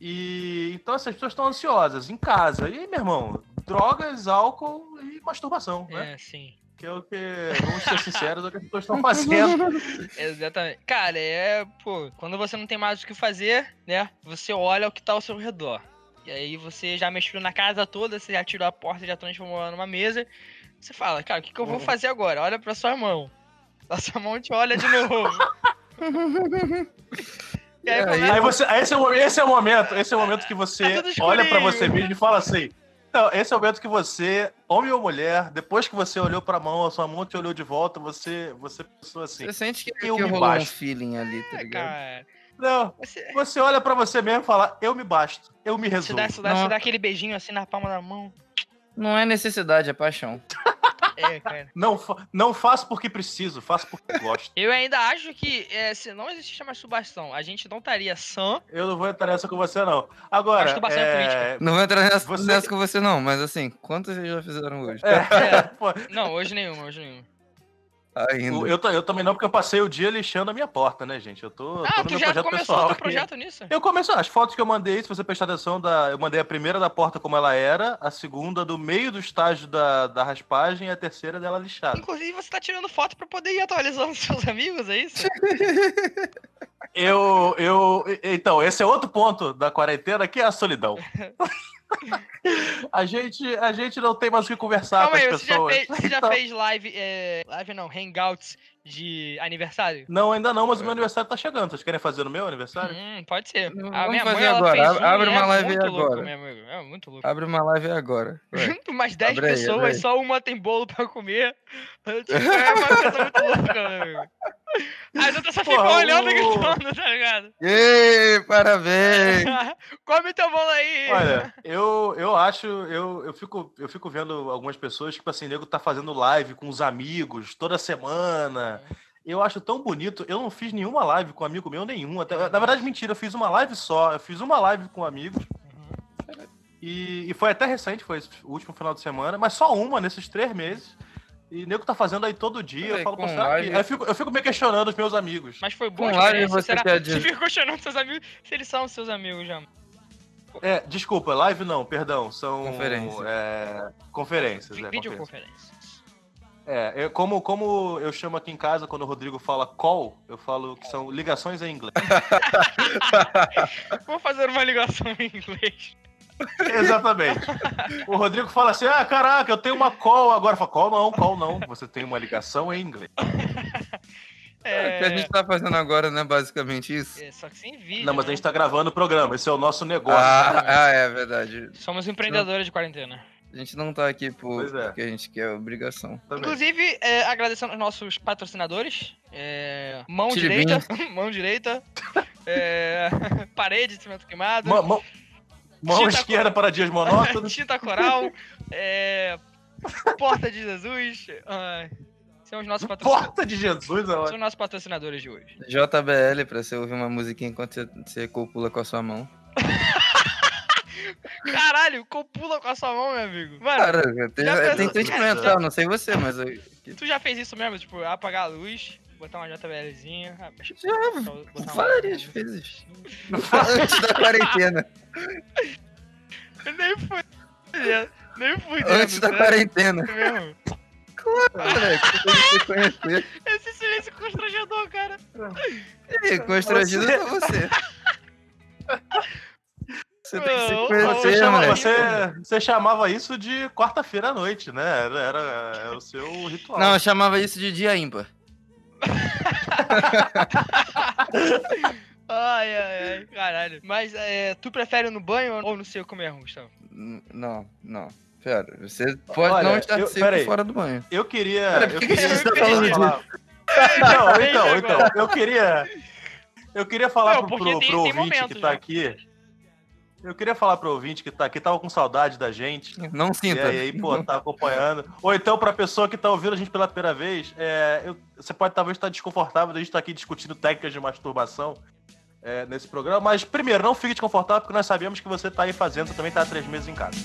E então essas pessoas estão ansiosas em casa. E aí, meu irmão, drogas, álcool e masturbação, né? É, sim. Que é o que, vamos ser sinceros, é o que as pessoas estão fazendo. Exatamente. Cara, é, pô, quando você não tem mais o que fazer, né? Você olha o que tá ao seu redor. E aí você já mexeu na casa toda, você já tirou a porta, já transformou ela numa mesa. Você fala, cara, o que, que eu vou fazer agora? Olha pra sua mão. A sua mão te olha de novo. e aí, É, começa- aí você, esse, é o, esse é o momento, esse é o momento que você Tá olha pra você mesmo e fala assim. Não, esse é o momento que você, homem ou mulher, depois que você olhou pra mão, a sua mão te olhou de volta, você, você pensou assim. Você sente que, Eu que me rolou um basto. feeling ali, tá É, ligado? cara, Não, você, você olha pra você mesmo e fala, eu me basto, eu me você, resolvo. dá, você, dá, você dá aquele beijinho assim na palma da mão. Não é necessidade, é paixão. É, cara. Não, fa- não faço porque preciso, faço porque gosto. Eu ainda acho que é, se não existisse a masturbação, a gente não estaria sã. Eu não vou entrar nessa com você, não. Agora, Masturbação é é... Não vou entrar nessa, Você- nessa com você, não, mas assim, quantos vocês já fizeram hoje? é, pô, Não, hoje nenhuma, hoje nenhuma. Ainda. eu, eu também não, porque eu passei o dia lixando a minha porta, né, gente? Eu tô, tô Ah, no tu meu já projeto começou pessoal. projeto nisso? Eu comecei, as fotos que eu mandei, se você prestar atenção, da, eu mandei a primeira da porta como ela era, a segunda do meio do estágio da, da raspagem e a terceira dela lixada. Inclusive, você tá tirando foto pra poder ir atualizando seus amigos, é isso? Eu, eu, então, esse é outro ponto da quarentena, que é a solidão. a, gente, a gente não tem mais o que conversar Calma com aí, as você já pessoas. fez, você já Então- fez live, é, live não, hangouts de aniversário? Não, ainda não, mas o meu aniversário tá chegando. Vocês querem fazer no meu aniversário? Hum, pode ser. Vamos A minha mãe, agora, fez abre- um abre uma é live muito louco, agora. meu amigo, É muito louco. Abre uma live agora. vai. Mais 10 Abre aí, abre pessoas, aí. só uma tem bolo pra comer. Tipo, é uma coisa muito louca, meu amigo. As outras só ficam olhando e gritando, tá ligado? Ê, parabéns! Come teu bolo aí! Olha, eu, eu acho, eu, eu, fico, eu fico vendo algumas pessoas, tipo assim, nego tá fazendo live com os amigos toda semana. Eu acho tão bonito. Eu não fiz nenhuma live com amigo meu nenhum. Até, na verdade, mentira, eu fiz uma live só. Eu fiz uma live com amigos. E, e foi até recente, foi esse o último final de semana, mas só uma nesses três meses. E nego tá fazendo aí todo dia. Eu falo, com pô, será live- eu fico, eu fico me questionando os meus amigos. Mas foi bom Com a live você será? quer Você dizer- fica questionando seus amigos se eles são seus amigos já. É, desculpa, live não, perdão. São. Conferência. é, conferências. é, conferências. Videoconferência. É, eu- como, como eu chamo aqui em casa, quando o Rodrigo fala call, eu falo que são ligações em inglês. Vou fazer uma ligação em inglês. Exatamente. O Rodrigo fala assim: ah, caraca, eu tenho uma call agora. Fala, call não, call não. Você tem uma ligação em inglês. O que a gente tá fazendo agora, né? Basicamente isso. É, só que sem vídeo. Não, mas a né? gente tá gravando o programa. Esse é o nosso negócio. Ah, ah, é verdade. Somos empreendedores de quarentena. A gente não tá aqui por, é. porque a gente quer obrigação. Também. Inclusive, é, agradecendo aos nossos patrocinadores. é, mão direita. mão direita. é, parede de cimento queimado. Mão, mão- mão Tinta esquerda para dias monótonos. Tinta coral. é, porta de Jesus. ai, são os nossos patrocinadores. Porta de Jesus, São ó. os nossos patrocinadores de hoje. JBL, pra você ouvir uma musiquinha enquanto você, você copula com a sua mão. Caralho, copula com a sua mão, meu amigo. Mano, Cara, tem, tem sentimento? Não sei você, mas eu, tu já fez isso mesmo? Tipo, apagar a luz, botar uma JBLzinha. ah, já botar uma- várias vezes. Antes da quarentena. Nem fui. Nem fui. Antes da quarentena. Mesmo. Moleque, você tem que se conhecer. Esse silêncio constrangedor, cara. E constrangido Você- pra você. Você tem que se Não, Você, conhecer, chama- moleque. você- você chamava isso de quarta-feira à noite, né? Era, era, era o seu ritual. Não, eu chamava isso de dia ímpar. Ai, ai, ai, caralho. Mas é, tu prefere no banho ou no seu comer, Gustavo? Não, não. Pera, você pode Olha, não estar eu- seco peraí. fora do banho. Eu queria. Eu por que que queria você tá falando disso? falar- Não, então, então, eu queria. Eu queria falar Não, pro, pro, tem- pro tem ouvinte momentos, que tá né? aqui. Eu queria falar pro ouvinte que tá aqui, tava com saudade da gente. Não E sinta. aí, aí, pô, tá acompanhando. Ou então, pra pessoa que tá ouvindo a gente pela primeira vez, é, eu- você pode talvez estar desconfortável de a gente estar aqui discutindo técnicas de masturbação é, nesse programa. Mas, primeiro, não fique desconfortável, porque nós sabemos que você tá aí fazendo, você também tá há três meses em casa.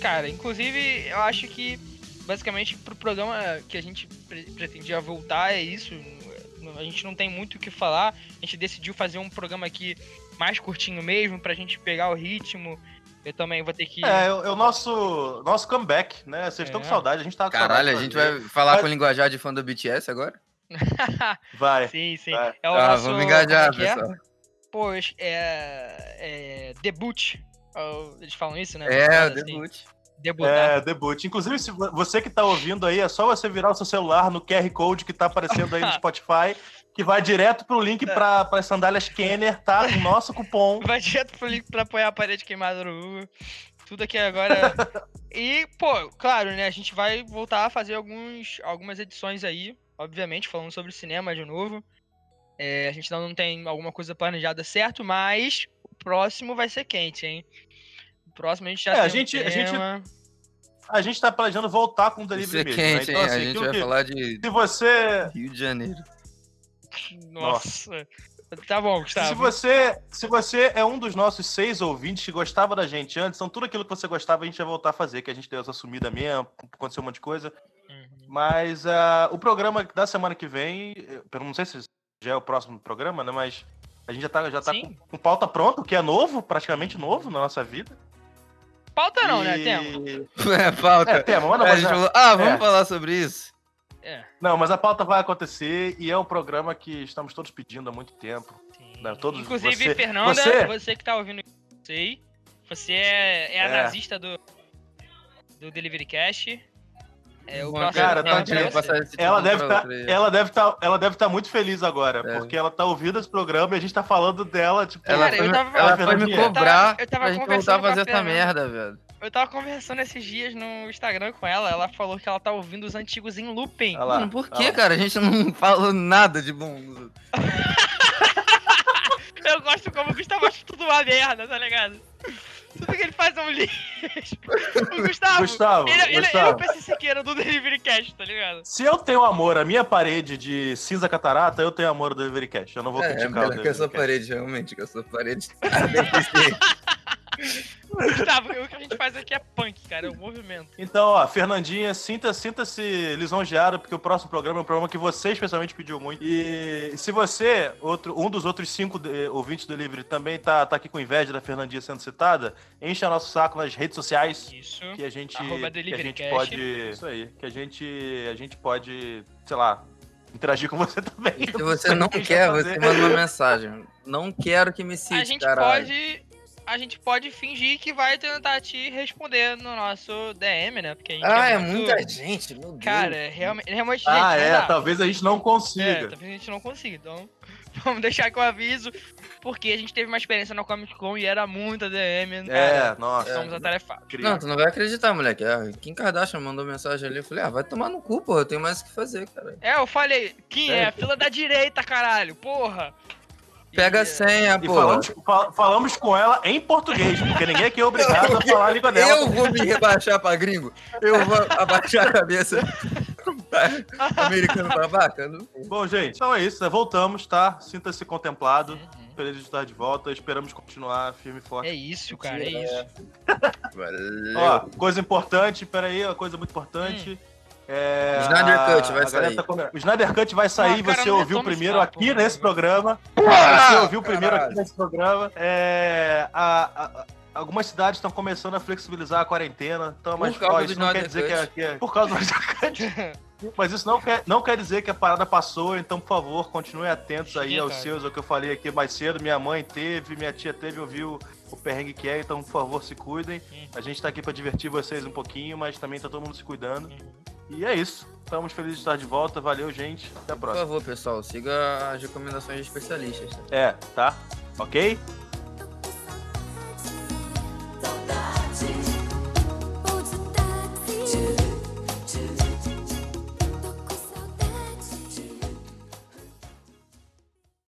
Cara, inclusive, eu acho que basicamente pro programa que a gente pre- pretendia voltar é isso. A gente não tem muito o que falar. A gente decidiu fazer um programa aqui mais curtinho mesmo, pra gente pegar o ritmo. Eu também vou ter que. É, é o é o nosso, nosso comeback, né? Vocês estão É. com saudade, a gente tá com Caralho, a gente vai falar Mas- com linguajar de fã do BTS agora? Vai. sim, sim. vai. É o Ah, nosso. vamos engajar, é que é? pessoal. Pô, é, é. Debut. Eles falam isso, né? É, o Parada assim. debut. Debutar. É, debut. Inclusive, se vo- você que tá ouvindo aí, é só você virar o seu celular no QR Code que tá aparecendo aí no Spotify, que vai direto pro link pra, pra sandálias Kenner, tá? O nosso cupom. Vai direto pro link pra apoiar a parede queimada no Google. Tudo aqui agora. e, pô, claro, né? A gente vai voltar a fazer alguns, algumas edições aí, obviamente, falando sobre cinema de novo. É, a gente ainda não tem alguma coisa planejada certo, mas próximo vai ser quente, hein? O próximo a gente já É, tem a um gente- a gente-. A gente tá planejando voltar com o delivery mesmo. quente, né? Então, hein? assim, a gente vai que- falar de Se você. Rio de Janeiro. Nossa. Tá bom, Gustavo. Se você, se você é um dos nossos seis ouvintes que gostava da gente antes, então tudo aquilo que você gostava a gente vai voltar a fazer, que a gente deu essa sumida mesmo, aconteceu um monte de coisa. Uhum. Mas ah, o programa da semana que vem, eu não sei se já é o próximo programa, né? Mas a gente já tá, já tá com, com pauta pronta, o que é novo, praticamente novo na nossa vida. Pauta não, né? E- Tema. É, falta. É, tema, mas não, a mas gente a- falou, ah, vamos é. falar sobre isso. É. não, mas a pauta vai acontecer e é um programa que estamos todos pedindo há muito tempo. Sim. Não, todos- Inclusive, você- Fernanda, você- você... que tá ouvindo isso aí, você é, é a É. nazista do, do Delivery Cash. É o cara, tá você. passar esse Ela deve tá, ela deve tá, ela deve estar muito feliz agora, É. porque ela tá ouvindo esse programa e a gente tá falando dela, tipo, Ela, Cara, foi, eu me- tava- ela foi me Fernandinha, eu tava- cobrar eu tava conversando a fazer essa merda, velho. Eu tava conversando esses dias no Instagram com ela, ela falou que ela tá ouvindo os antigos em looping. Olha lá, Mano, por olha que, cara? A gente não falou nada de bom. Eu gosto como o Gustavo acha tudo uma merda, tá ligado? Tudo que ele faz é um lixo. O Gustavo, Gustavo, ele, ele- ele é o Gustavo. PC Siqueira do Delivery Cash, tá ligado? Se eu tenho amor à minha parede de cinza catarata, eu tenho amor ao Delivery Cash. Eu não vou É, é criticar o melhor que a Delivery sua Cash. parede, realmente, que a sua parede tá. Gustavo, o que a gente faz aqui é punk, cara, é o movimento. Então, ó, Fernandinha, sinta- sinta-se lisonjeado, porque o próximo programa é um programa que você especialmente pediu muito. E se você, outro, um dos outros cinco de- ouvintes do Delivery, também tá, tá aqui com inveja da Fernandinha sendo citada, encha nosso saco nas redes sociais. Isso. que a gente, que a gente pode. Isso aí. Que a gente, a gente pode, sei lá, interagir com você também. Se você não quer, vai você fazer. manda uma mensagem. Não quero que me cite, A gente caralho. pode. A gente pode fingir que vai tentar te responder no nosso DM, né? Porque a gente Ah, é muito- muita gente, meu Deus. Cara, é realmente, realmente Ah, gente, é, não dá. talvez a gente não É, consiga. talvez a gente não consiga. Então, vamos deixar com o aviso. Porque a gente teve uma experiência na Comic Con e era muita DM. É, cara, nossa. Somos atarefados. Queria- Não, tu não vai acreditar, moleque. A Kim Kardashian mandou mensagem ali. Eu falei, ah, vai tomar no cu, pô. Eu tenho mais o que fazer, cara. É, eu falei, Kim, é É. a fila da direita, caralho, porra. Pega a senha, E pô. falamos, fa- falamos com ela em português, porque ninguém aqui é obrigado a falar a língua dela. Eu vou me rebaixar pra gringo. Eu vou abaixar a cabeça. Americano babaca. Não- Bom, gente, então é isso, né? Voltamos, tá? Sinta-se contemplado Uhum. felizes de estar de volta. Esperamos continuar firme e forte. É isso, cara, é isso. Valeu. Ó, coisa importante, peraí, uma coisa muito importante. É, O Snyder a- Cut vai sair. tá o Snyder Cut vai sair, Ah, cara, você ouviu primeiro papo, aqui mano. nesse programa. você ouviu primeiro aqui caralho. nesse programa. É, a- a- algumas cidades estão começando a flexibilizar a quarentena. Então, mas causa ó, isso não quer dizer que é, que é- Por causa do Snyder Cut. Mas isso não quer, não quer dizer que a parada passou, então, por favor, continuem atentos aí aos seus, ao que eu falei aqui mais cedo. Minha mãe teve, minha tia teve, ouviu o perrengue que é, então, por favor, se cuidem. A gente tá aqui pra divertir vocês um pouquinho, mas também tá todo mundo se cuidando. E é isso. Estamos felizes de estar de volta. Valeu, gente. Até a Por próxima. favor, pessoal, siga as recomendações de especialistas. tá? É, tá? Ok?